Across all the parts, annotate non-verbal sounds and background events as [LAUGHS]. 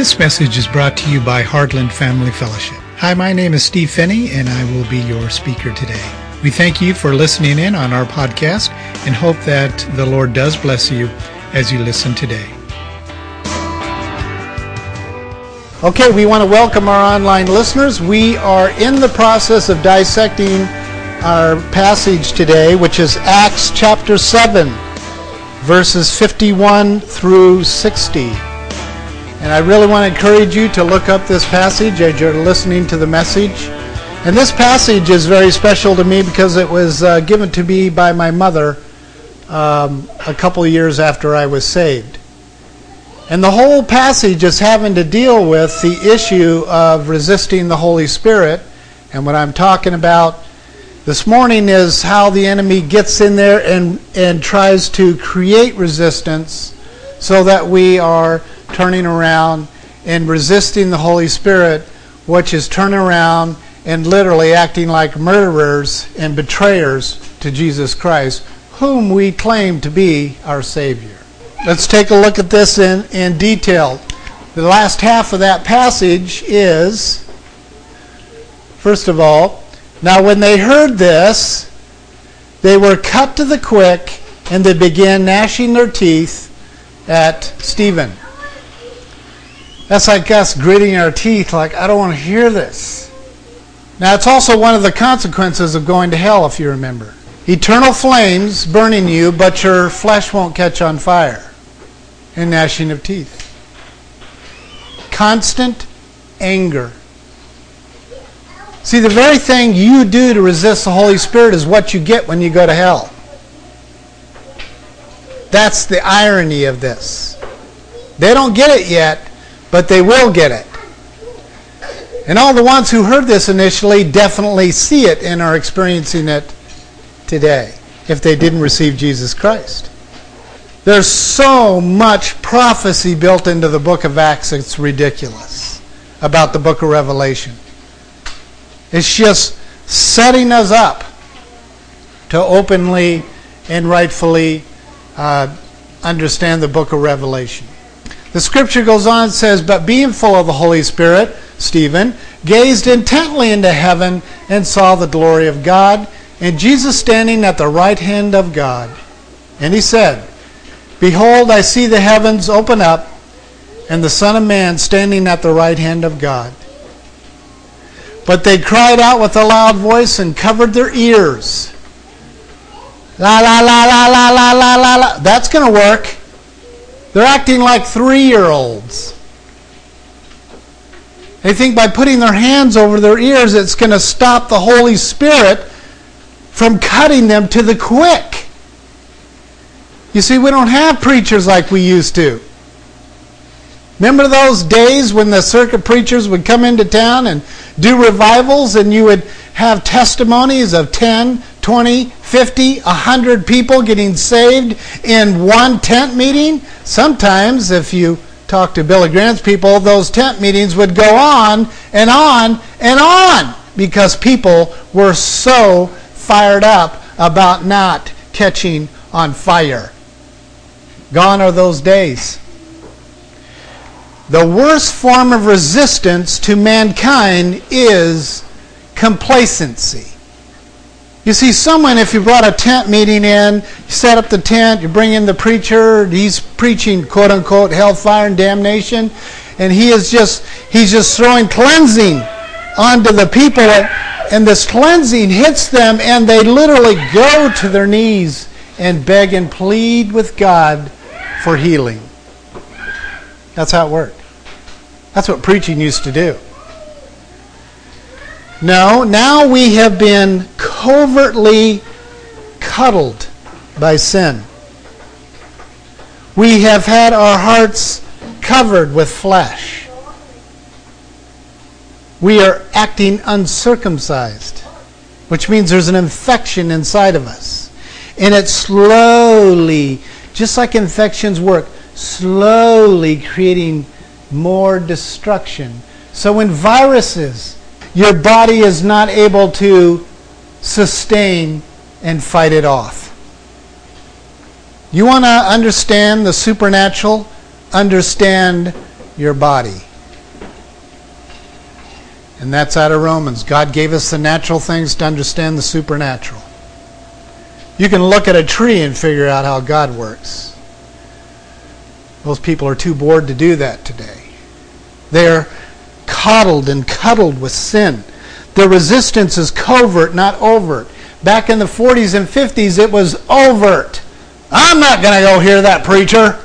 This message is brought to you by Heartland Family Fellowship. Hi, my name is Steve Phinney, and I will be your speaker today. We thank you for listening in on our podcast and hope that the Lord does bless you as you listen today. Okay, we want to welcome our online listeners. We are in the process of dissecting our passage today, which is Acts chapter 7, verses 51 through 60. And I really want to encourage you to look up this passage as you're listening to the message. And this passage is very special to me because it was uh, given to me by my mother um, a couple years after I was saved. And the whole passage is having to deal with the issue of resisting the Holy Spirit. And what I'm talking about this morning is how the enemy gets in there and, and tries to create resistance so that we are turning around and resisting the Holy Spirit, which is turning around and literally acting like murderers and betrayers to Jesus Christ, whom we claim to be our Savior. Let's take a look at this in, in detail. The last half of that passage is, first of all, now when they heard this, they were cut to the quick and they began gnashing their teeth at Stephen. That's like us gritting our teeth, like, I don't want to hear this. Now, it's also one of the consequences of going to hell, if you remember. Eternal flames burning you, but your flesh won't catch on fire. And gnashing of teeth. Constant anger. See, the very thing you do to resist the Holy Spirit is what you get when you go to hell. That's the irony of this. They don't get it yet, but they will get it. And all the ones who heard this initially definitely see it and are experiencing it today if they didn't receive Jesus Christ. There's so much prophecy built into the book of Acts, it's ridiculous about the book of Revelation. It's just setting us up to openly and rightfully uh, understand the book of Revelation. The scripture goes on and says, But being full of the Holy Spirit, Stephen gazed intently into heaven and saw the glory of God, and Jesus standing at the right hand of God. And he said, Behold, I see the heavens open up, and the Son of Man standing at the right hand of God. But they cried out with a loud voice and covered their ears. La la la la la la la la la. That's going to work. They're acting like three year olds. They think by putting their hands over their ears, it's going to stop the Holy Spirit from cutting them to the quick. You see, we don't have preachers like we used to. Remember those days when the circuit preachers would come into town and do revivals, and you would have testimonies of 10, 20, 50, 100 people getting saved in one tent meeting. Sometimes, if you talk to Billy Graham's people, those tent meetings would go on and on and on because people were so fired up about not catching on fire. Gone are those days. The worst form of resistance to mankind is complacency. You see, someone, if you brought a tent meeting in, you set up the tent, you bring in the preacher, he's preaching quote unquote hellfire and damnation, and he is just he's just throwing cleansing onto the people, and this cleansing hits them, and they literally go to their knees and beg and plead with God for healing. That's how it worked. That's what preaching used to do. No, now we have been covertly cuddled by sin. We have had our hearts covered with flesh. We are acting uncircumcised, which means there's an infection inside of us. And it slowly, just like infections work, slowly creating more destruction. So when viruses your body is not able to sustain and fight it off. You want to understand the supernatural? Understand your body. And that's out of Romans. God gave us the natural things to understand the supernatural. You can look at a tree and figure out how God works. Most people are too bored to do that today. They're coddled and cuddled with sin. Their resistance is covert, not overt. Back in the 40s and 50s, it was overt. I'm not going to go hear that preacher.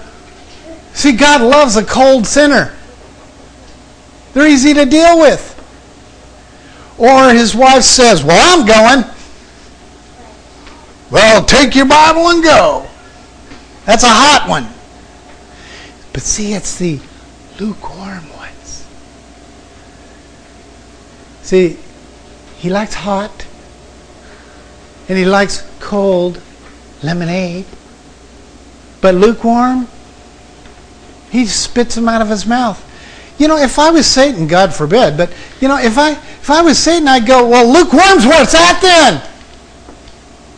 See, God loves a cold sinner. They're easy to deal with. Or his wife says, Well, I'm going. Well, take your Bible and go. That's a hot one. But see, it's the lukewarm ones. See, he likes hot and he likes cold lemonade. But lukewarm, he spits them out of his mouth. You know, if I was Satan, God forbid, but you know, if I if I was Satan, I'd go, well, lukewarm's where it's at then.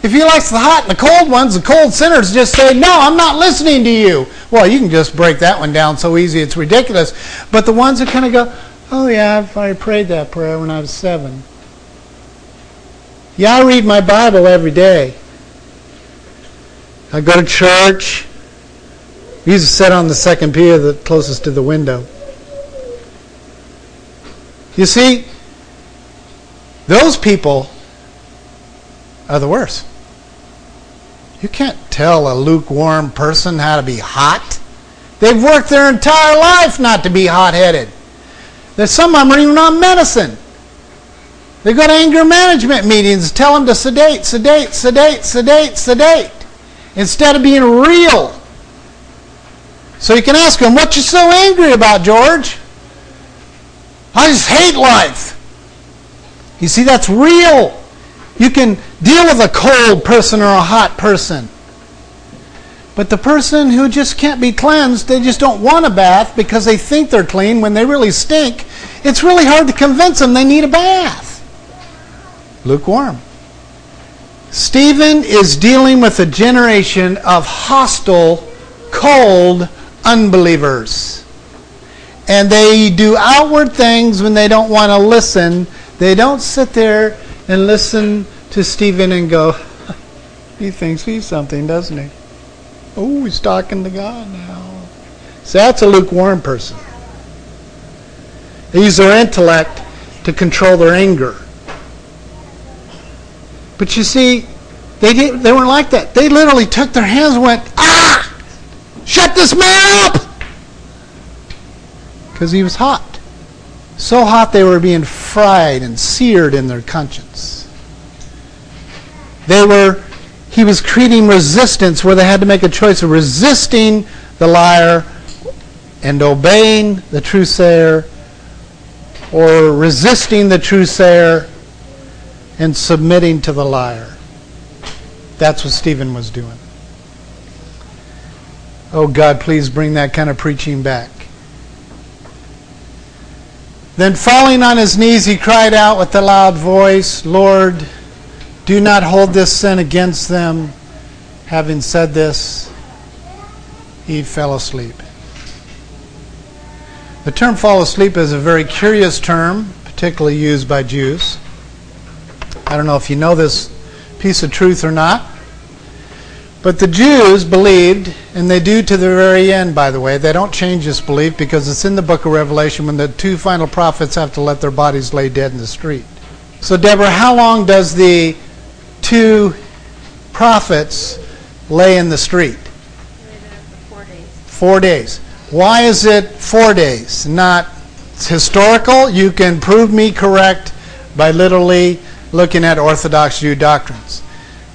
If he likes the hot and the cold ones, the cold sinners just say, No, I'm not listening to you. Well, you can just break that one down so easy, it's ridiculous. But the ones that kind of go, Oh, yeah, I prayed that prayer when I was seven. Yeah, I read my Bible every day. I go to church. We used to sit on the second pier, the closest to the window. You see, those people are the worst. You can't tell a lukewarm person how to be hot. They've worked their entire life not to be hot headed. There's some of them are even on medicine. They go to anger management meetings, tell them to sedate, sedate, sedate, sedate, sedate, instead of being real. So you can ask them, What you so angry about, George? I just hate life. You see, that's real. You can deal with a cold person or a hot person. But the person who just can't be cleansed, they just don't want a bath because they think they're clean when they really stink. It's really hard to convince them they need a bath. Lukewarm. Stephen is dealing with a generation of hostile, cold unbelievers. And they do outward things when they don't want to listen. They don't sit there and listen to Stephen and go, [LAUGHS] he thinks he's something, doesn't he? Oh, he's talking to God now. So that's a lukewarm person. They use their intellect to control their anger. But you see, they didn't they weren't like that. They literally took their hands and went, ah! Shut this man up! Because he was hot. So hot they were being fried and seared in their conscience. They were, he was creating resistance where they had to make a choice of resisting the liar and obeying the truth sayer or resisting the truth sayer and submitting to the liar. That's what Stephen was doing. Oh God, please bring that kind of preaching back. Then falling on his knees, he cried out with a loud voice, Lord, do not hold this sin against them. Having said this, he fell asleep. The term fall asleep is a very curious term, particularly used by Jews. I don't know if you know this piece of truth or not. But the Jews believed, and they do to the very end, by the way. They don't change this belief because it's in the book of Revelation when the two final prophets have to let their bodies lay dead in the street. So, Deborah, how long does the two prophets lay in the street? Four days. Four days. Why is it four days? Not historical. You can prove me correct by literally looking at Orthodox Jew doctrines.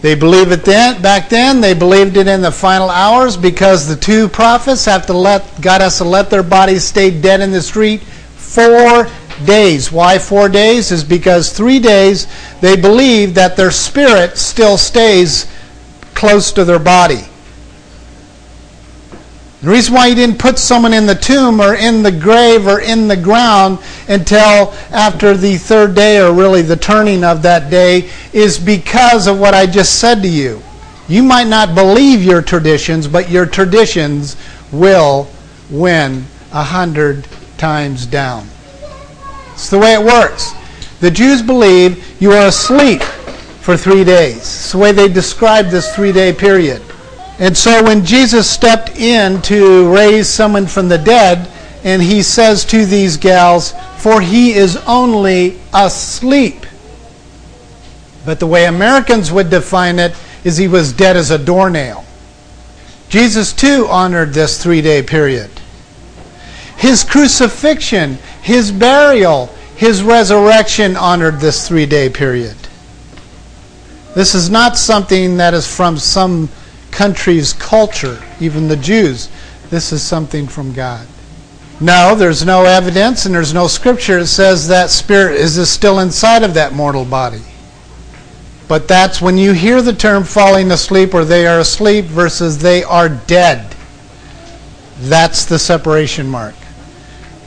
They believe it then back then, they believed it in the final hours because the two prophets have to let God has to let their bodies stay dead in the street four days. Why four days? Is because three days they believe that their spirit still stays close to their body. The reason why he didn't put someone in the tomb or in the grave or in the ground until after the third day or really the turning of that day is because of what I just said to you. You might not believe your traditions, but your traditions will win a hundred times down. It's the way it works. The Jews believe you are asleep for three days. It's the way they describe this three day period. And so when Jesus stepped in to raise someone from the dead, and he says to these gals, For he is only asleep. But the way Americans would define it is he was dead as a doornail. Jesus too honored this three day period. His crucifixion, his burial, his resurrection honored this three day period. This is not something that is from some country's culture, even the Jews. This is something from God. No, there's no evidence and there's no scripture that says that spirit is still inside of that mortal body. But that's when you hear the term falling asleep or they are asleep versus they are dead. That's the separation mark.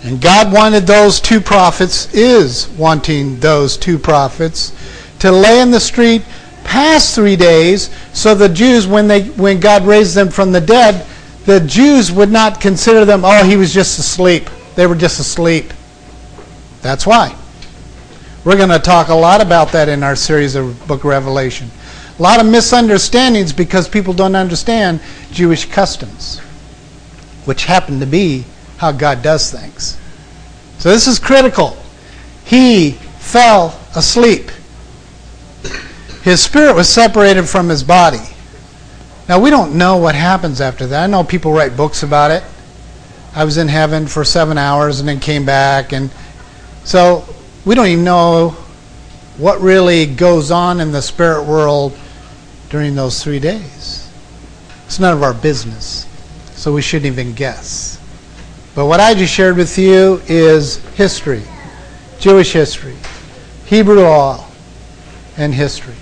And God wanted those two prophets, is wanting those two prophets, to lay in the street past three days so the Jews, when, they, when God raised them from the dead, the Jews would not consider them, oh, he was just asleep. They were just asleep. That's why. We're going to talk a lot about that in our series of Book of Revelation. A lot of misunderstandings because people don't understand Jewish customs, which happen to be how God does things. So this is critical. He fell asleep. His spirit was separated from his body. Now we don't know what happens after that. I know people write books about it. I was in heaven for seven hours and then came back and so we don't even know what really goes on in the spirit world during those three days. It's none of our business, so we shouldn't even guess. But what I just shared with you is history, Jewish history, Hebrew law, and history.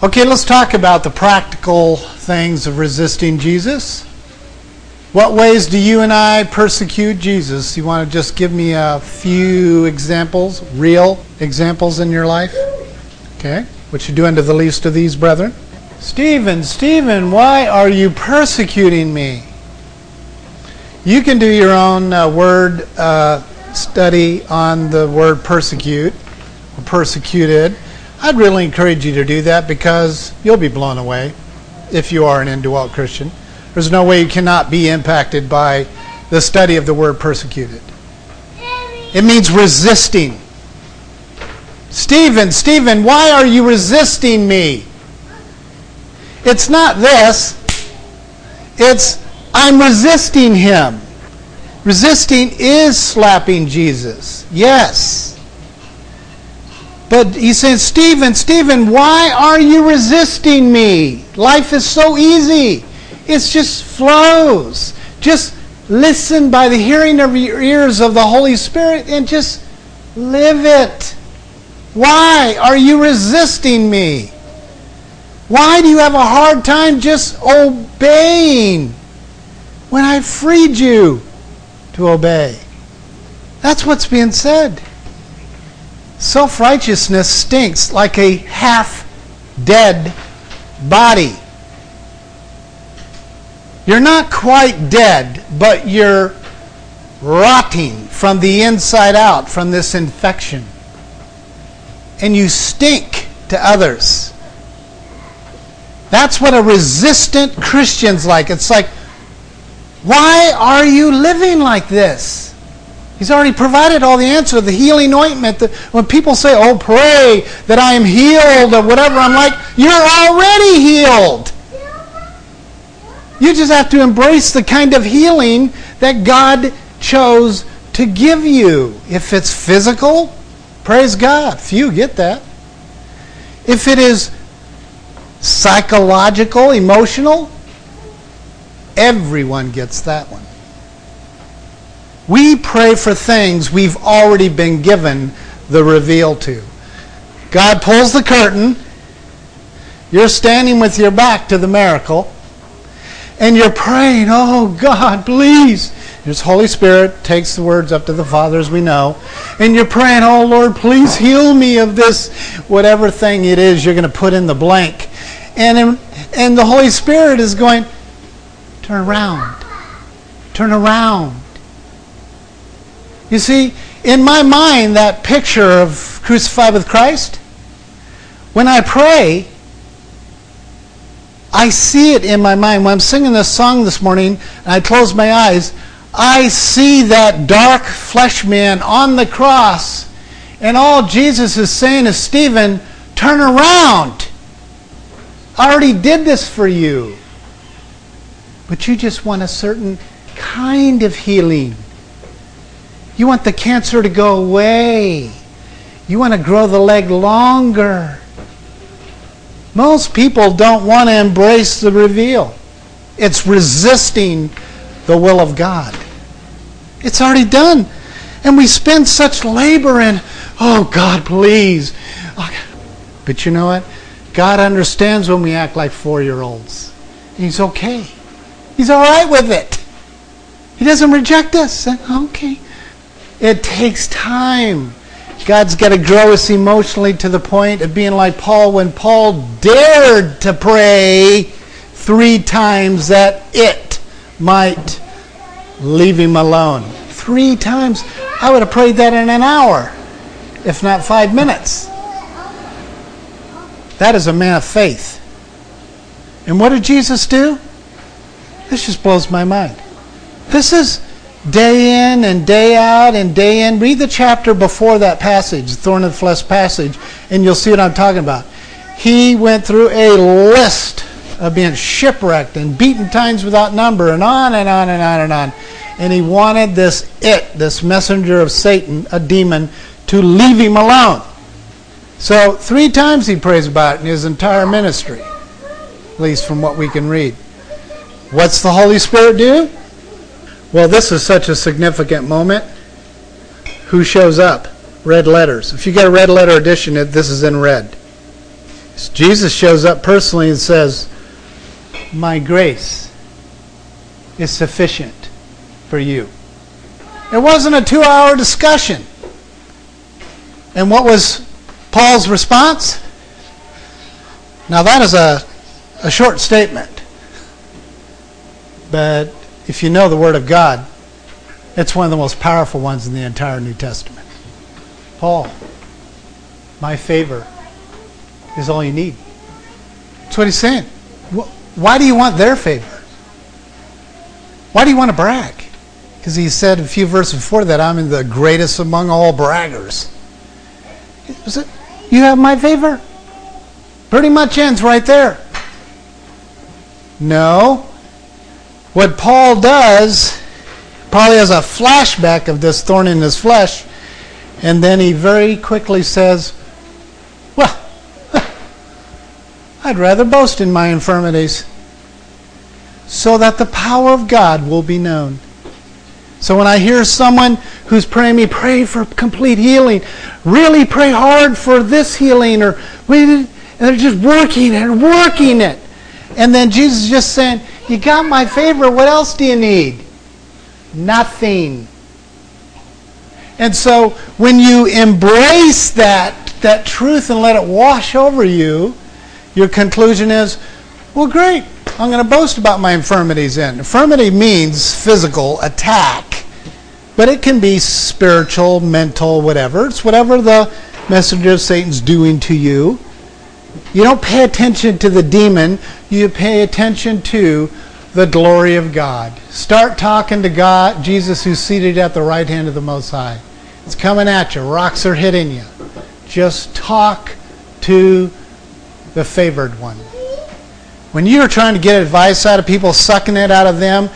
Okay, let's talk about the practical things of resisting Jesus. What ways do you and I persecute Jesus? You want to just give me a few examples, real examples in your life? Okay. What you do unto the least of these brethren? Stephen, Stephen, why are you persecuting me? You can do your own uh, word uh, study on the word persecute or persecuted. I'd really encourage you to do that because you'll be blown away if you are an indwelt Christian. There's no way you cannot be impacted by the study of the word persecuted. It means resisting. Stephen, Stephen, why are you resisting me? It's not this. It's I'm resisting him. Resisting is slapping Jesus. Yes. But he says, Stephen, Stephen, why are you resisting me? Life is so easy. It just flows. Just listen by the hearing of your ears of the Holy Spirit and just live it. Why are you resisting me? Why do you have a hard time just obeying when I freed you to obey? That's what's being said. Self righteousness stinks like a half dead body. You're not quite dead, but you're rotting from the inside out from this infection. And you stink to others. That's what a resistant Christian's like. It's like, why are you living like this? He's already provided all the answer, the healing ointment. The, when people say, oh, pray that I am healed or whatever, I'm like, you're already healed. You just have to embrace the kind of healing that God chose to give you. If it's physical, praise God. Few get that. If it is psychological, emotional, everyone gets that one. We pray for things we've already been given the reveal to. God pulls the curtain. You're standing with your back to the miracle and you're praying, oh God, please. His Holy Spirit takes the words up to the Father as we know. And you're praying, oh Lord, please heal me of this, whatever thing it is you're going to put in the blank. And, and the Holy Spirit is going, turn around. Turn around. You see, in my mind that picture of crucified with Christ, when I pray, I see it in my mind. When I'm singing this song this morning and I close my eyes, I see that dark flesh man on the cross. And all Jesus is saying is, Stephen, turn around. I already did this for you. But you just want a certain kind of healing. You want the cancer to go away. You want to grow the leg longer. Most people don't want to embrace the reveal. It's resisting the will of God. It's already done. And we spend such labor in, oh God, please. But you know what? God understands when we act like four year olds. He's okay. He's all right with it. He doesn't reject us. Okay. It takes time. God's got to grow us emotionally to the point of being like Paul when Paul dared to pray three times that it might leave him alone. Three times. I would have prayed that in an hour, if not five minutes. That is a man of faith. And what did Jesus do? This just blows my mind. This is day in and day out and day in. Read the chapter before that passage, the thorn of the flesh passage, and you'll see what I'm talking about. He went through a list of being shipwrecked and beaten times without number and on and on and on and on. And he wanted this it, this messenger of Satan, a demon, to leave him alone. So three times he prays about it in his entire ministry, at least from what we can read. What's the Holy Spirit do? Well, this is such a significant moment. Who shows up? Red letters. If you get a red letter edition, this is in red. Jesus shows up personally and says, My grace is sufficient for you. It wasn't a two hour discussion. And what was Paul's response? Now, that is a, a short statement. But if you know the Word of God, it's one of the most powerful ones in the entire New Testament. Paul, my favor is all you need. That's what he's saying. Why do you want their favor? Why do you want to brag? Because he said a few verses before that, I'm the greatest among all braggers. It, you have my favor? Pretty much ends right there. No, what Paul does, probably has a flashback of this thorn in his flesh, and then he very quickly says, Well, [LAUGHS] I'd rather boast in my infirmities so that the power of God will be known. So when I hear someone who's praying me, pray for complete healing, really pray hard for this healing, or and they're just working and working it. And then Jesus just saying, you got my favor. What else do you need? Nothing. And so when you embrace that, that truth and let it wash over you, your conclusion is, well, great. I'm going to boast about my infirmities in. Infirmity means physical attack, but it can be spiritual, mental, whatever. It's whatever the messenger of Satan's doing to you. You don't pay attention to the demon, you pay attention to the glory of God. Start talking to God, Jesus who's seated at the right hand of the Most High. It's coming at you. Rocks are hitting you. Just talk to the favored one. When you're trying to get advice out of people, sucking it out of them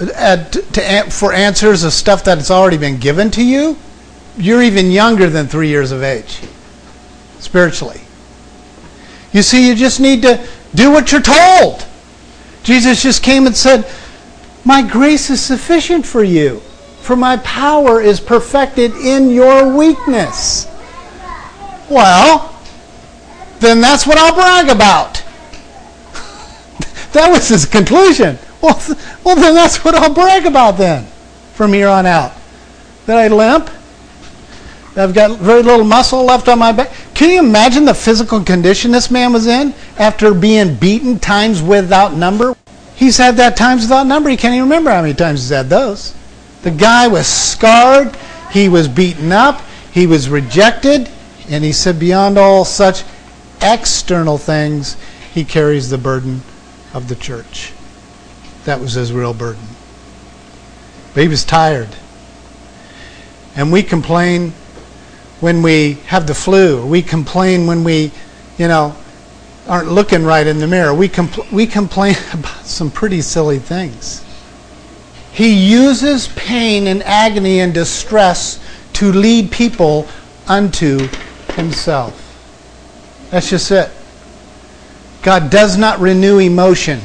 uh, to, to, to, for answers of stuff that's already been given to you, you're even younger than three years of age, spiritually. You see, you just need to do what you're told. Jesus just came and said, My grace is sufficient for you, for my power is perfected in your weakness. Well, then that's what I'll brag about. [LAUGHS] that was his conclusion. Well, th- well, then that's what I'll brag about then from here on out. That I limp, I've got very little muscle left on my back. Can you imagine the physical condition this man was in after being beaten times without number? He's had that times without number. He can't even remember how many times he's had those. The guy was scarred. He was beaten up, he was rejected, and he said, beyond all such external things, he carries the burden of the church. That was his real burden. But he was tired. And we complain when we have the flu. We complain when we, you know, aren't looking right in the mirror. We, compl- we complain [LAUGHS] about some pretty silly things. He uses pain and agony and distress to lead people unto himself. That's just it. God does not renew emotion.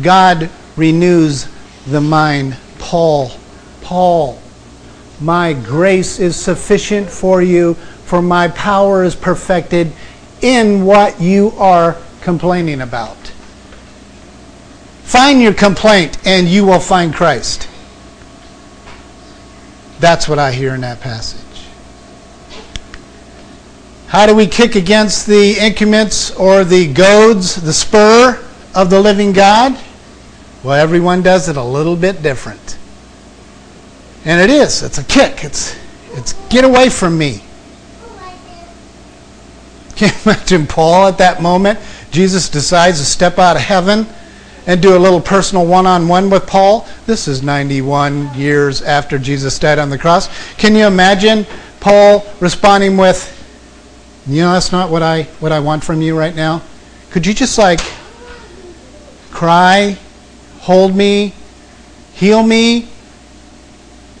God renews the mind. Paul, Paul, my grace is sufficient for you, for my power is perfected in what you are complaining about. Find your complaint and you will find Christ. That's what I hear in that passage. How do we kick against the increments or the goads, the spur of the living God? Well, everyone does it a little bit different. And it is. It's a kick. It's, it's get away from me. Can you imagine Paul at that moment? Jesus decides to step out of heaven and do a little personal one on one with Paul. This is 91 years after Jesus died on the cross. Can you imagine Paul responding with, You know, that's not what I, what I want from you right now? Could you just like cry, hold me, heal me?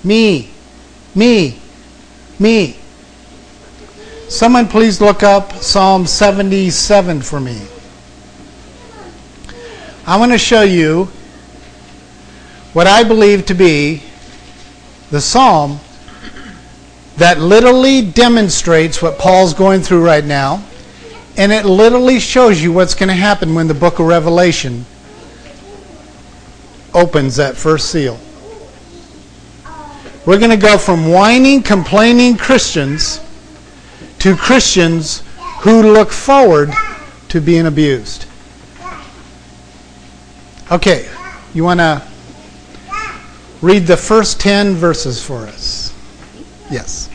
Me, me, me. Someone please look up Psalm 77 for me. I want to show you what I believe to be the psalm that literally demonstrates what Paul's going through right now, and it literally shows you what's going to happen when the book of Revelation opens that first seal. We're going to go from whining, complaining Christians to Christians who look forward to being abused. Okay, you want to read the first 10 verses for us? Yes.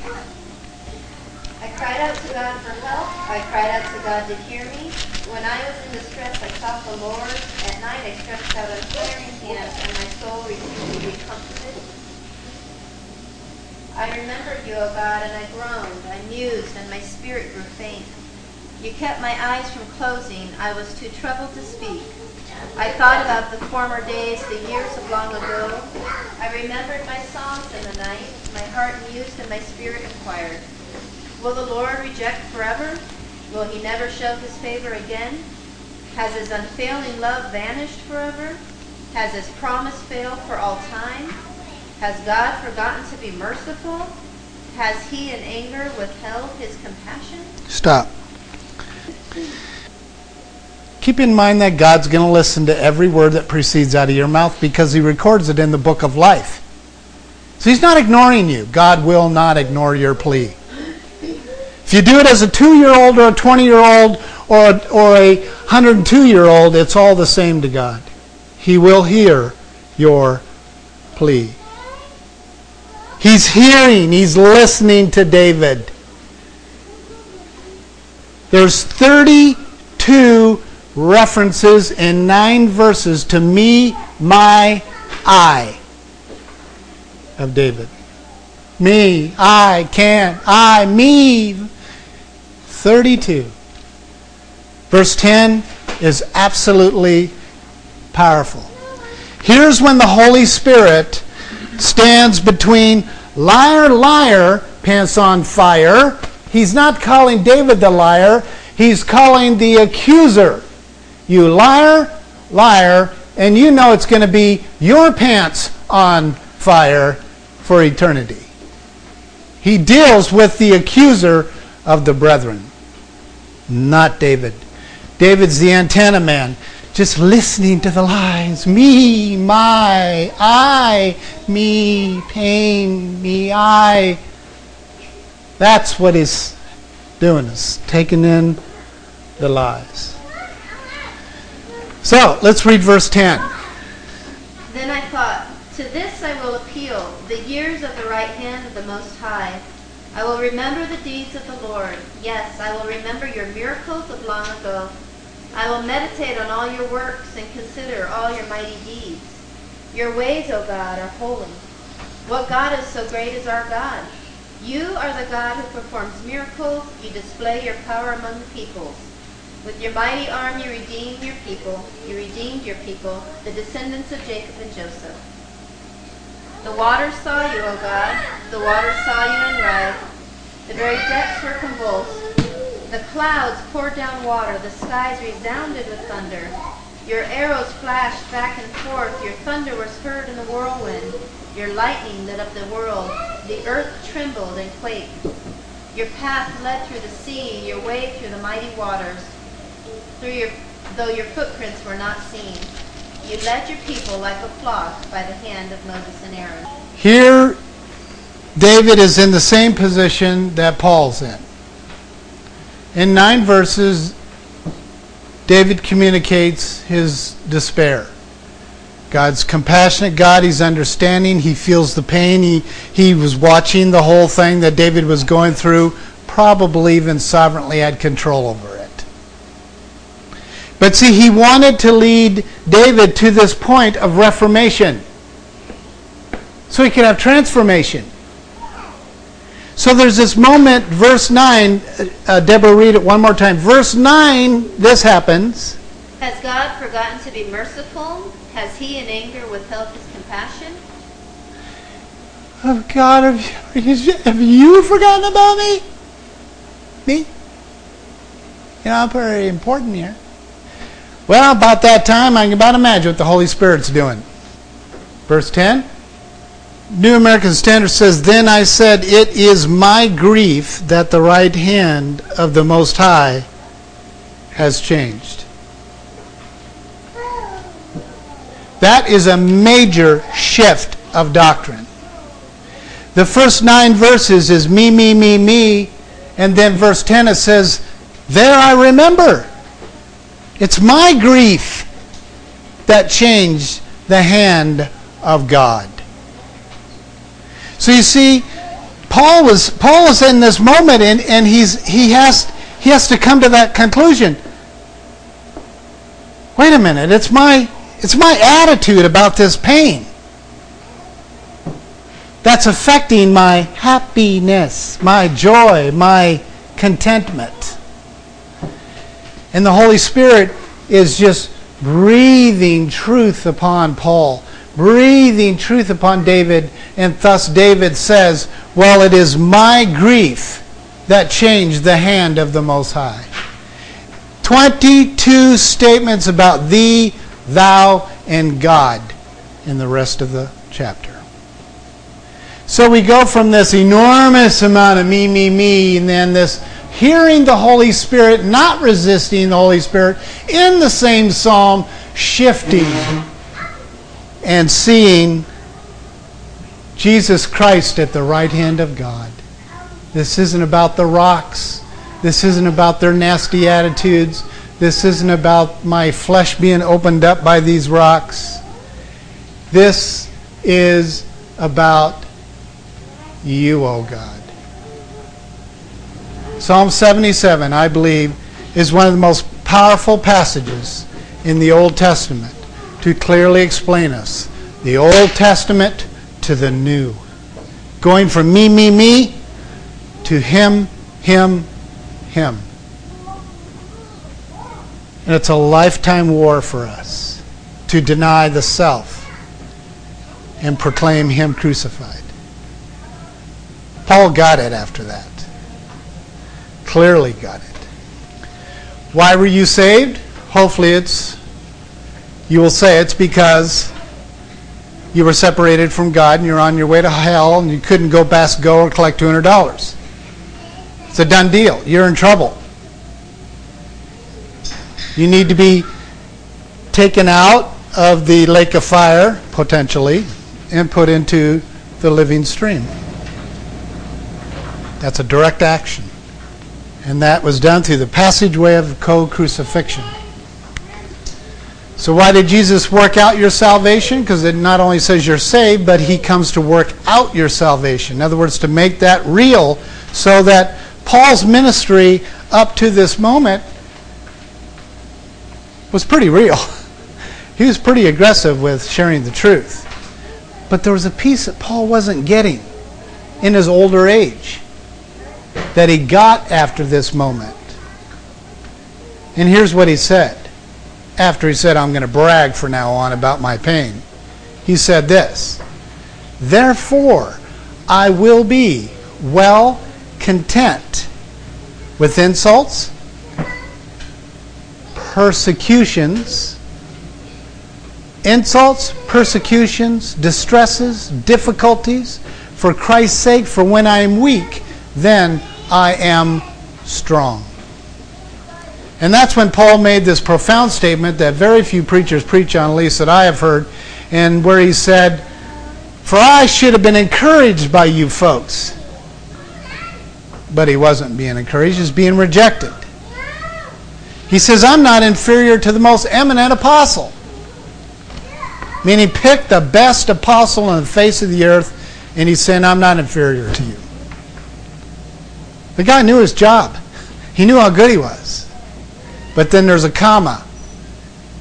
I cried out to God for help. I cried out to God to hear me. When I was in distress, I sought the Lord. At night, I stretched out untiring hands, and my soul refused to be comforted. I remembered you, O God, and I groaned. I mused, and my spirit grew faint. You kept my eyes from closing. I was too troubled to speak. I thought about the former days, the years of long ago. I remembered my songs in the night. My heart mused and my spirit inquired. Will the Lord reject forever? Will he never show his favor again? Has his unfailing love vanished forever? Has his promise failed for all time? Has God forgotten to be merciful? Has he in anger withheld his compassion? Stop. Keep in mind that God's going to listen to every word that proceeds out of your mouth because He records it in the book of life. So He's not ignoring you. God will not ignore your plea. If you do it as a two year old or a 20 year old or a, or a 102 year old, it's all the same to God. He will hear your plea. He's hearing, He's listening to David. There's 32 references in nine verses to me, my, I of David. Me, I, can, I, me. 32. Verse 10 is absolutely powerful. Here's when the Holy Spirit stands between liar, liar, pants on fire. He's not calling David the liar, he's calling the accuser you liar, liar, and you know it's going to be your pants on fire for eternity. He deals with the accuser of the brethren, not David. David's the antenna man, just listening to the lies. Me, my, I, me, pain, me, I. That's what he's doing, is taking in the lies. So let's read verse 10. Then I thought, To this I will appeal, the years of the right hand of the Most High. I will remember the deeds of the Lord. Yes, I will remember your miracles of long ago. I will meditate on all your works and consider all your mighty deeds. Your ways, O God, are holy. What God is so great as our God? You are the God who performs miracles. You display your power among the peoples. With your mighty arm you redeemed your people. You redeemed your people, the descendants of Jacob and Joseph. The waters saw you, O God. The waters saw you and writhed. The very depths were convulsed. The clouds poured down water. The skies resounded with thunder. Your arrows flashed back and forth. Your thunder was heard in the whirlwind. Your lightning lit up the world. The earth trembled and quaked. Your path led through the sea, your way through the mighty waters. Through your, though your footprints were not seen. You led your people like a flock by the hand of Moses and Aaron. Here, David is in the same position that Paul's in. In nine verses, David communicates his despair. God's compassionate God, he's understanding, he feels the pain, he, he was watching the whole thing that David was going through, probably even sovereignly had control over it. But see, he wanted to lead David to this point of reformation so he could have transformation. So there's this moment, verse 9. Uh, Deborah, read it one more time. Verse 9, this happens. Has God forgotten to be merciful? Has he in anger withheld his compassion? Oh God, have you, have you forgotten about me? Me? You know, I'm very important here. Well, about that time, I can about imagine what the Holy Spirit's doing. Verse 10. New American Standard says, Then I said, It is my grief that the right hand of the Most High has changed. That is a major shift of doctrine. The first nine verses is me, me, me, me, and then verse 10 it says, There I remember. It's my grief that changed the hand of God. So you see, Paul was Paul is in this moment and, and he's he has he has to come to that conclusion. Wait a minute, it's my it's my attitude about this pain that's affecting my happiness, my joy, my contentment. And the Holy Spirit is just breathing truth upon Paul breathing truth upon David, and thus David says, Well, it is my grief that changed the hand of the Most High. 22 statements about thee, thou, and God in the rest of the chapter. So we go from this enormous amount of me, me, me, and then this hearing the Holy Spirit, not resisting the Holy Spirit, in the same psalm, shifting and seeing Jesus Christ at the right hand of God. This isn't about the rocks. This isn't about their nasty attitudes. This isn't about my flesh being opened up by these rocks. This is about you, O oh God. Psalm 77, I believe, is one of the most powerful passages in the Old Testament to clearly explain us the Old Testament to the New. Going from me, me, me to him, him, him. And it's a lifetime war for us to deny the self and proclaim him crucified. Paul got it after that. Clearly got it. Why were you saved? Hopefully it's you will say it's because you were separated from God and you're on your way to hell and you couldn't go past go or collect $200. It's a done deal. You're in trouble. You need to be taken out of the lake of fire, potentially, and put into the living stream. That's a direct action. And that was done through the passageway of co crucifixion. So, why did Jesus work out your salvation? Because it not only says you're saved, but he comes to work out your salvation. In other words, to make that real so that Paul's ministry up to this moment was pretty real. [LAUGHS] He was pretty aggressive with sharing the truth. But there was a piece that Paul wasn't getting in his older age that he got after this moment. And here's what he said after he said, I'm going to brag from now on about my pain. He said this Therefore, I will be well content with insults, persecutions, insults, persecutions, distresses, difficulties, for Christ's sake, for when I am weak, then I am strong. And that's when Paul made this profound statement that very few preachers preach on, at least that I have heard, and where he said, For I should have been encouraged by you folks. But he wasn't being encouraged, he was being rejected. He says, I'm not inferior to the most eminent apostle. Meaning, pick the best apostle on the face of the earth, and he's saying, I'm not inferior to you. The guy knew his job, he knew how good he was. But then there's a comma.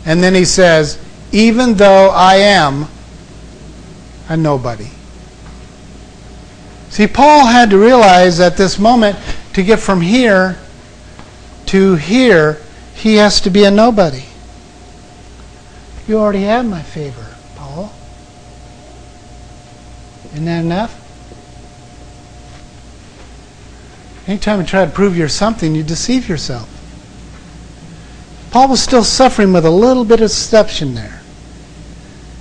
And then he says, even though I am a nobody. See, Paul had to realize at this moment to get from here to here, he has to be a nobody. You already have my favor, Paul. Isn't that enough? Anytime you try to prove you're something, you deceive yourself. Paul was still suffering with a little bit of deception there.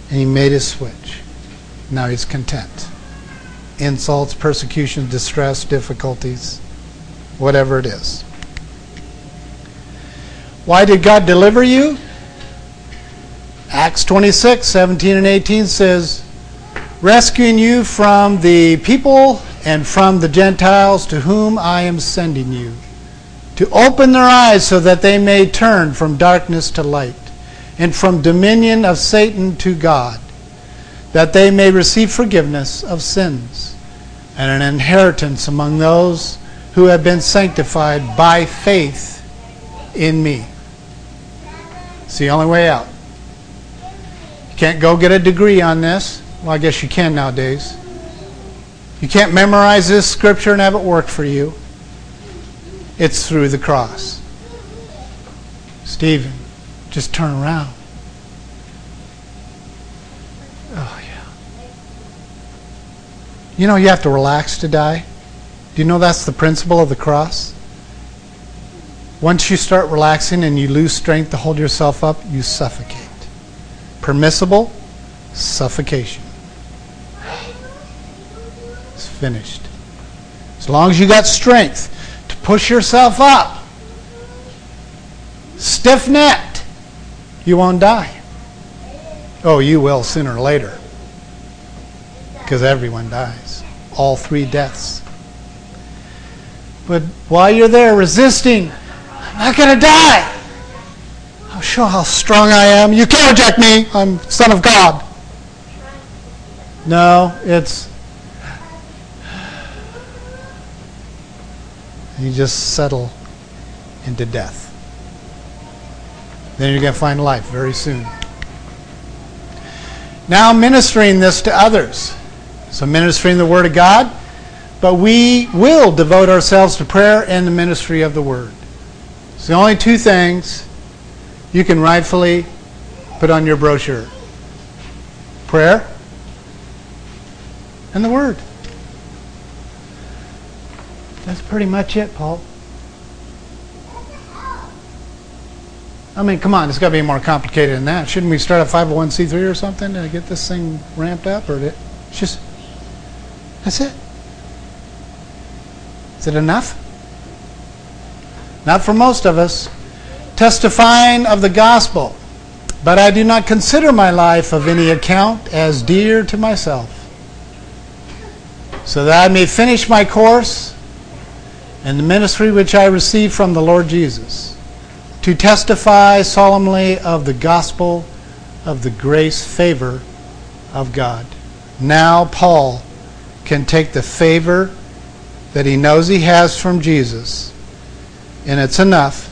And he made his switch. Now he's content. Insults, persecution, distress, difficulties, whatever it is. Why did God deliver you? Acts 26, 17 and 18 says, Rescuing you from the people and from the Gentiles to whom I am sending you to open their eyes so that they may turn from darkness to light, and from dominion of Satan to God, that they may receive forgiveness of sins and an inheritance among those who have been sanctified by faith in me. It's the only way out. You can't go get a degree on this. Well, I guess you can nowadays. You can't memorize this scripture and have it work for you. It's through the cross. Stephen, just turn around. Oh, yeah. You know, you have to relax to die. Do you know that's the principle of the cross? Once you start relaxing and you lose strength to hold yourself up, you suffocate. Permissible suffocation. It's finished. As long as you got strength, push yourself up. Stiff necked. You won't die. Oh, you will sooner or later. Because everyone dies. All three deaths. But while you're there resisting, I'm not going to die. I'll show how strong I am. You can't reject me. I'm Son of God. No, it's you just settle into death. Then you're going to find life very soon. Now, ministering this to others. So, ministering the Word of God, but we will devote ourselves to prayer and the ministry of the Word. It's the only two things you can rightfully put on your brochure prayer and the Word. That's pretty much it, Paul. I mean, come on, it's got to be more complicated than that. Shouldn't we start a 501c3 or something to get this thing ramped up? Or it's just, that's it. Is it enough? Not for most of us. Testifying of the gospel. But I do not consider my life of any account as dear to myself, so that I may finish my course and the ministry which I received from the Lord Jesus, to testify solemnly of the gospel of the grace favor of God. Now Paul can take the favor that he knows he has from Jesus, and it's enough,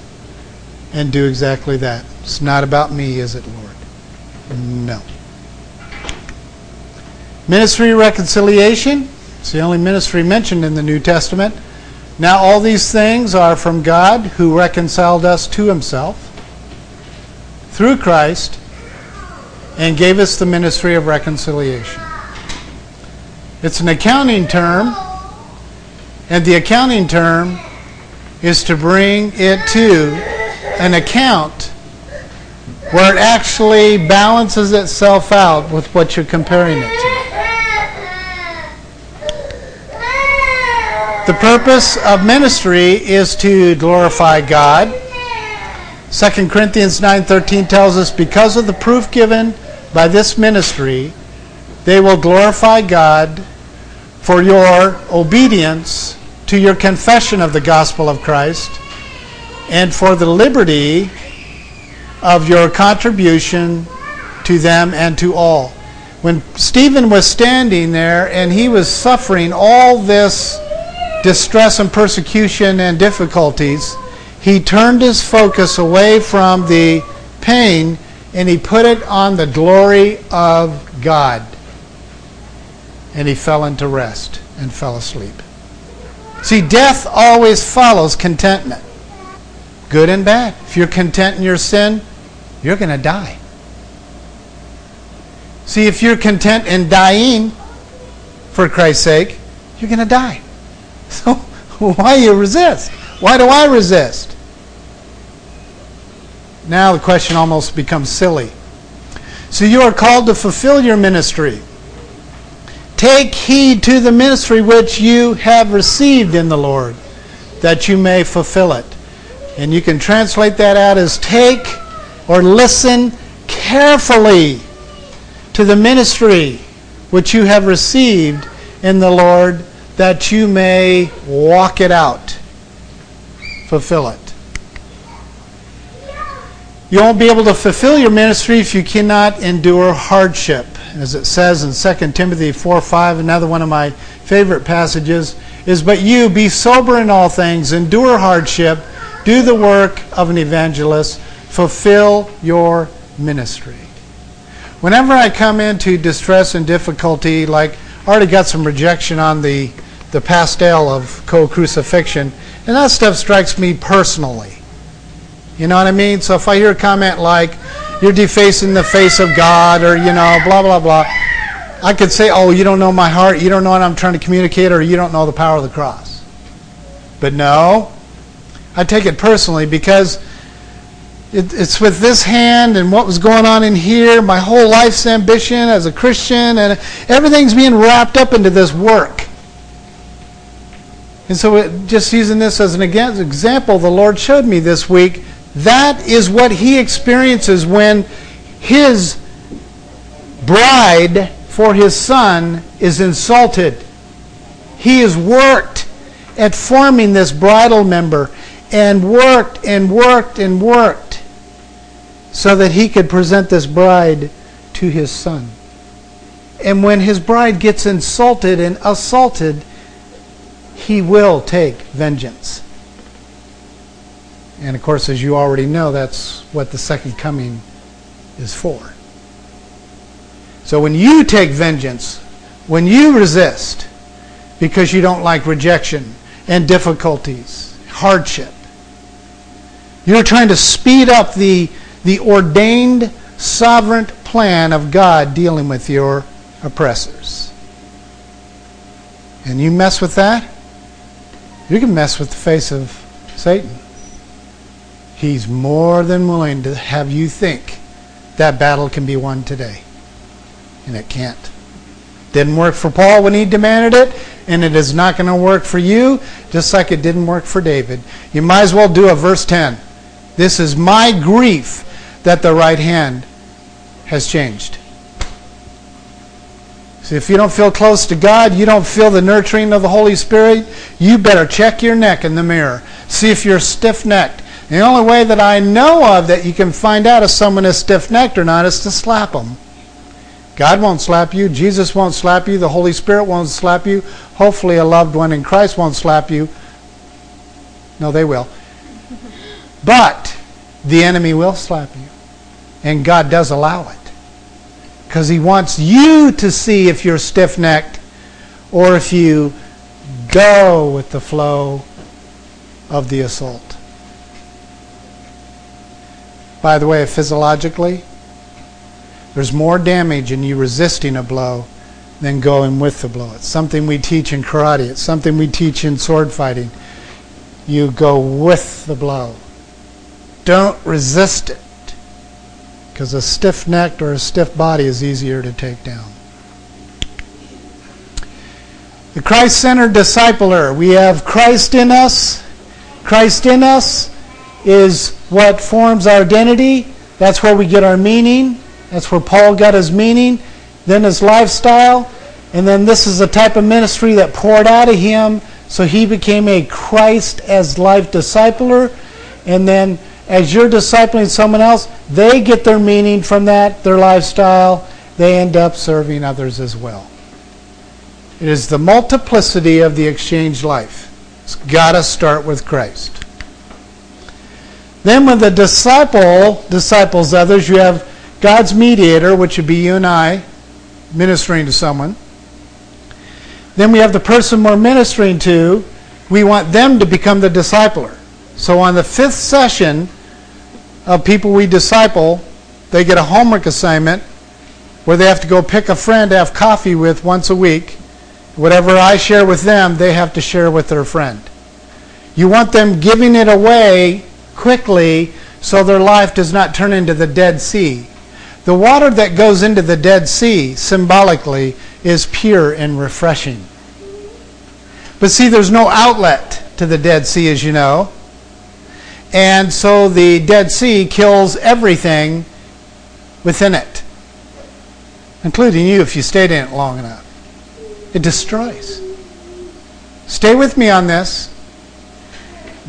and do exactly that. It's not about me, is it, Lord? No. Ministry reconciliation. It's the only ministry mentioned in the New Testament. Now, all these things are from God who reconciled us to himself through Christ and gave us the ministry of reconciliation. It's an accounting term, and the accounting term is to bring it to an account where it actually balances itself out with what you're comparing it to. The purpose of ministry is to glorify God. 2 Corinthians 9:13 tells us because of the proof given by this ministry they will glorify God for your obedience to your confession of the gospel of Christ and for the liberty of your contribution to them and to all. When Stephen was standing there and he was suffering all this distress and persecution and difficulties, he turned his focus away from the pain and he put it on the glory of God. And he fell into rest and fell asleep. See, death always follows contentment, good and bad. If you're content in your sin, you're going to die. See, if you're content in dying for Christ's sake, you're going to die. [LAUGHS] So why you resist? Why do I resist? Now the question almost becomes silly. So you are called to fulfill your ministry. Take heed to the ministry which you have received in the Lord, that you may fulfill it. And you can translate that out as take or listen carefully to the ministry which you have received in the Lord that you may walk it out, fulfill it. You won't be able to fulfill your ministry if you cannot endure hardship. As it says in 2 Timothy 4 5, another one of my favorite passages, is But you be sober in all things, endure hardship, do the work of an evangelist, fulfill your ministry. Whenever I come into distress and difficulty, like I already got some rejection on the the pastel of co-crucifixion, and that stuff strikes me personally. You know what I mean? So if I hear a comment like, you're defacing the face of God, or, you know, blah, blah, blah, I could say, oh, you don't know my heart, you don't know what I'm trying to communicate, or you don't know the power of the cross. But no, I take it personally because it, it's with this hand and what was going on in here, my whole life's ambition as a Christian, and everything's being wrapped up into this work. And so, it, just using this as an example, the Lord showed me this week that is what He experiences when His bride for His Son is insulted. He has worked at forming this bridal member and worked and worked and worked so that He could present this bride to His Son. And when His bride gets insulted and assaulted, he will take vengeance. And of course, as you already know, that's what the second coming is for. So when you take vengeance, when you resist because you don't like rejection and difficulties, hardship, you're trying to speed up the, the ordained sovereign plan of God dealing with your oppressors. And you mess with that, you can mess with the face of Satan. He's more than willing to have you think that battle can be won today. And it can't. Didn't work for Paul when he demanded it, and it is not going to work for you, just like it didn't work for David. You might as well do a verse 10. This is my grief that the right hand has changed. See, if you don't feel close to God, you don't feel the nurturing of the Holy Spirit, you better check your neck in the mirror. See if you're stiff necked. The only way that I know of that you can find out if someone is stiff necked or not is to slap them. God won't slap you. Jesus won't slap you. The Holy Spirit won't slap you. Hopefully, a loved one in Christ won't slap you. No, they will. But the enemy will slap you. And God does allow it. Because He wants you to see if you're stiff necked or if you go with the flow of the assault. By the way, physiologically, there's more damage in you resisting a blow than going with the blow. It's something we teach in karate, it's something we teach in sword fighting. You go with the blow, don't resist it. Because a stiff necked or a stiff body is easier to take down. The Christ centered discipler. We have Christ in us. Christ in us is what forms our identity. That's where we get our meaning. That's where Paul got his meaning. Then his lifestyle. And then this is the type of ministry that poured out of him. So he became a Christ as life discipler. And then as you're discipling someone else, they get their meaning from that, their lifestyle. They end up serving others as well. It is the multiplicity of the exchange life. It's got to start with Christ. Then, when the disciple disciples others, you have God's mediator, which would be you and I, ministering to someone. Then we have the person we're ministering to. We want them to become the discipler. So, on the fifth session of people we disciple, they get a homework assignment where they have to go pick a friend to have coffee with once a week Whatever I share with them, they have to share with their friend. You want them giving it away quickly so their life does not turn into the Dead Sea. The water that goes into the Dead Sea, symbolically, is pure and refreshing. But see, there's no outlet to the Dead Sea, as you know. And so the Dead Sea kills everything within it, including you if you stayed in it long enough. It destroys. Stay with me on this.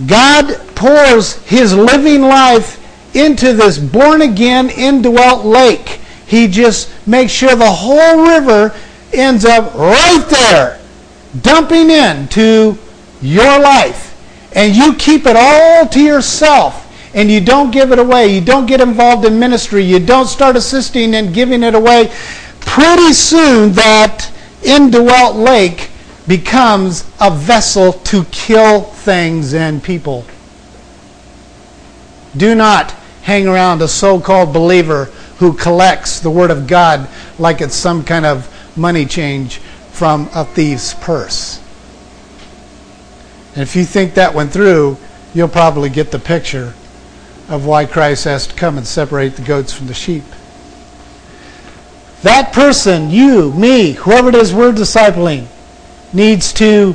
God pours his living life into this born again, indwelt lake. He just makes sure the whole river ends up right there, dumping into your life. And you keep it all to yourself and you don't give it away. You don't get involved in ministry. You don't start assisting and giving it away. Pretty soon that indwelt lake becomes a vessel to kill things and people. Do not hang around a so called believer who collects the Word of God like it's some kind of money change from a thief's purse. And if you think that went through, you'll probably get the picture of why Christ has to come and separate the goats from the sheep. That person, you, me, whoever it is we're discipling, needs to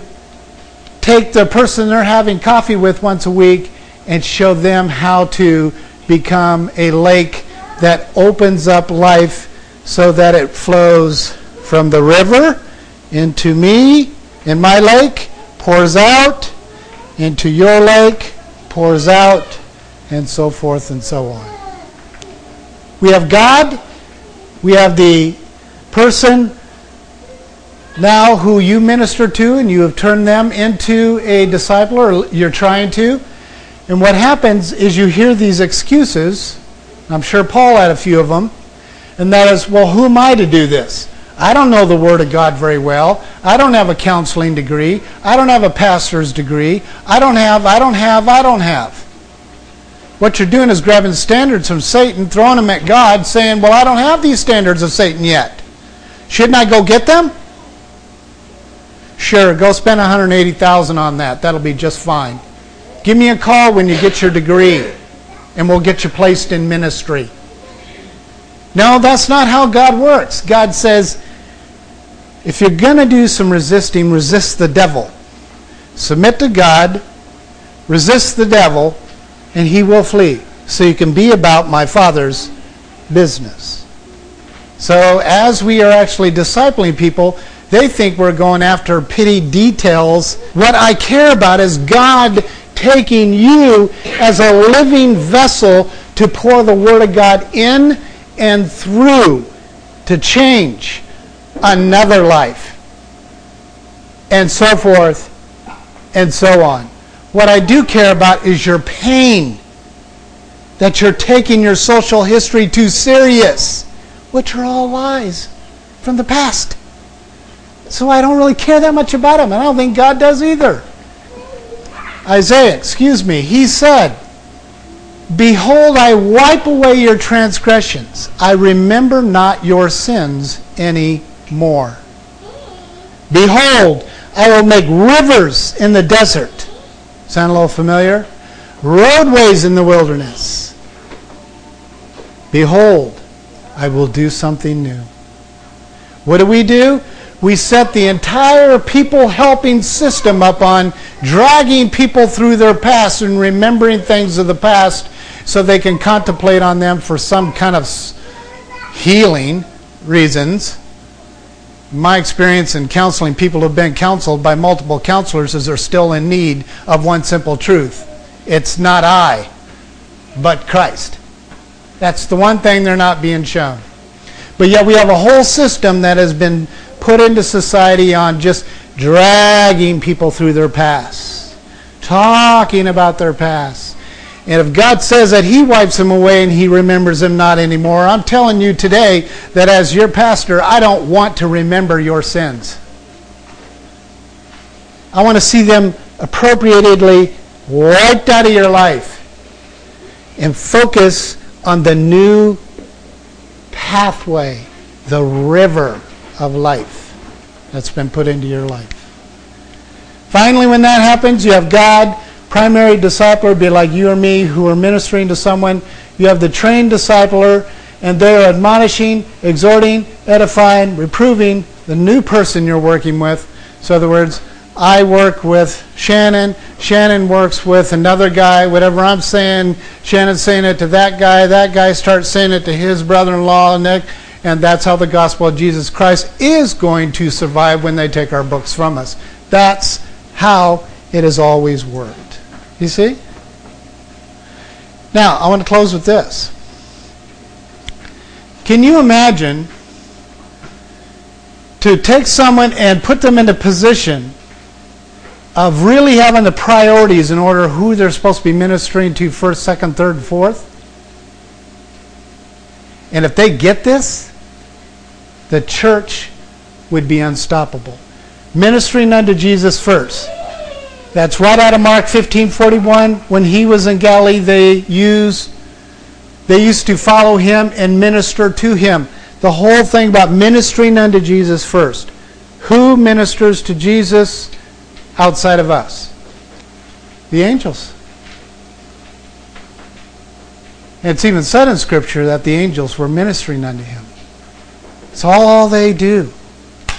take the person they're having coffee with once a week and show them how to become a lake that opens up life so that it flows from the river into me in my lake, pours out into your lake, pours out, and so forth and so on. We have God we have the person now who you minister to and you have turned them into a disciple or you're trying to. And what happens is you hear these excuses. I'm sure Paul had a few of them. And that is, well, who am I to do this? I don't know the Word of God very well. I don't have a counseling degree. I don't have a pastor's degree. I don't have, I don't have, I don't have. What you're doing is grabbing standards from Satan, throwing them at God, saying, Well, I don't have these standards of Satan yet. Shouldn't I go get them? Sure, go spend 180,000 on that. That'll be just fine. Give me a call when you get your degree and we'll get you placed in ministry. No, that's not how God works. God says, if you're going to do some resisting, resist the devil. Submit to God, resist the devil, and he will flee. So you can be about my Father's business. So as we are actually discipling people, they think we're going after pity details. What I care about is God taking you as a living vessel to pour the Word of God in and through to change another life and so forth and so on. What I do care about is your pain that you're taking your social history too serious, which are all lies from the past. So I don't really care that much about them, and I don't think God does either. Isaiah, excuse me, he said, Behold, I wipe away your transgressions. I remember not your sins any more. Behold, I will make rivers in the desert. Sound a little familiar? Roadways in the wilderness. Behold, I will do something new. What do we do? We set the entire people helping system up on dragging people through their past and remembering things of the past so they can contemplate on them for some kind of healing reasons. My experience in counseling people who have been counseled by multiple counselors is they're still in need of one simple truth. It's not I, but Christ. That's the one thing they're not being shown. But yet we have a whole system that has been put into society on just dragging people through their past, talking about their past. And if God says that He wipes them away and He remembers them not anymore, I'm telling you today that as your pastor, I don't want to remember your sins. I want to see them appropriately wiped out of your life and focus on the new pathway, the river of life that's been put into your life. Finally, when that happens, you have God, primary discipler, be like you or me, who are ministering to someone. You have the trained discipler, and they are admonishing, exhorting, edifying, reproving the new person you're working with. So, in other words, I work with Shannon. Shannon works with another guy. Whatever I'm saying, Shannon's saying it to that guy. That guy starts saying it to his brother-in-law, and that, and that's how the gospel of Jesus Christ is going to survive when they take our books from us. That's how it has always worked. You see? Now, I want to close with this. Can you imagine to take someone and put them in a position of really having the priorities in order who they're supposed to be ministering to first, second, third, and fourth? And if they get this, the church would be unstoppable. Ministering unto Jesus first. That's right out of Mark 15:41. When he was in Galilee, they used they used to follow him and minister to him. The whole thing about ministering unto Jesus first. Who ministers to Jesus outside of us? The angels. It's even said in Scripture that the angels were ministering unto him. It's all they do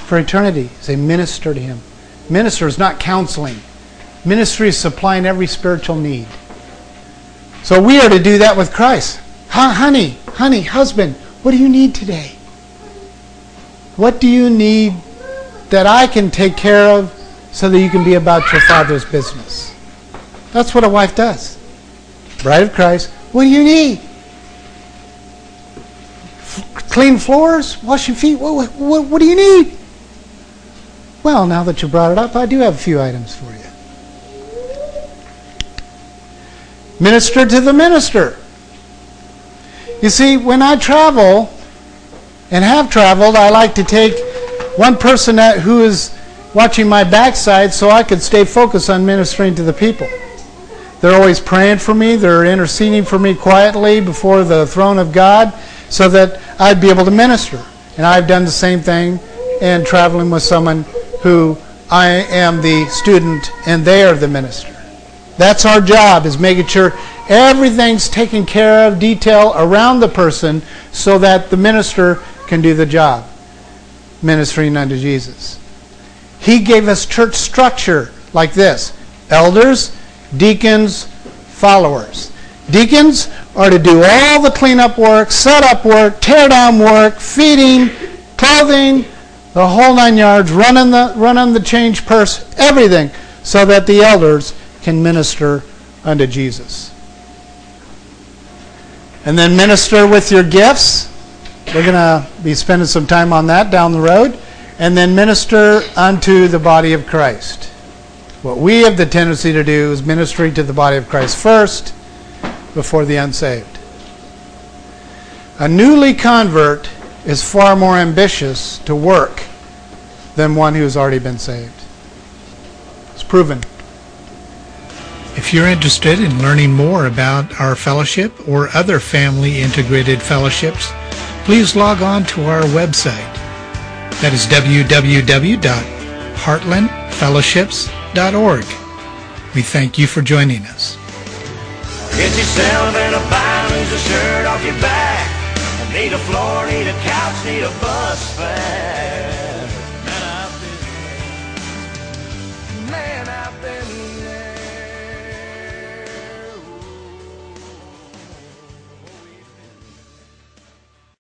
for eternity is they minister to him. Minister is not counseling. Ministry is supplying every spiritual need. So we are to do that with Christ. honey, honey, husband, what do you need today? What do you need that I can take care of so that you can be about your father's business? That's what a wife does. Bride of Christ, what do you need? clean floors, wash your feet. What, what, what do you need? Well, now that you brought it up, I do have a few items for you. Minister to the minister. You see, when I travel and have traveled, I like to take one person who is watching my backside so I could stay focused on ministering to the people. They're always praying for me, they're interceding for me quietly before the throne of God so that I'd be able to minister. And I've done the same thing in traveling with someone who I am the student and they are the minister. That's our job is making sure everything's taken care of, detail around the person so that the minister can do the job ministering unto Jesus. He gave us church structure like this elders, deacons, followers. Deacons are to do all the cleanup work, set up work, tear down work, feeding, clothing, the whole nine yards, running the, running the change purse, everything, so that the elders can minister unto Jesus. And then minister with your gifts. We're going to be spending some time on that down the road. And then minister unto the body of Christ. What we have the tendency to do is ministry to the body of Christ first before the unsaved. A newly convert is far more ambitious to work than one who has already been saved. It's proven. If you're interested in learning more about our fellowship or other family integrated fellowships, please log on to our website. That is www.heartlandfellowships.org. We thank you for joining us. Get yourself in a bind, lose a shirt off your back. Need a floor, need a couch, need a bus fare.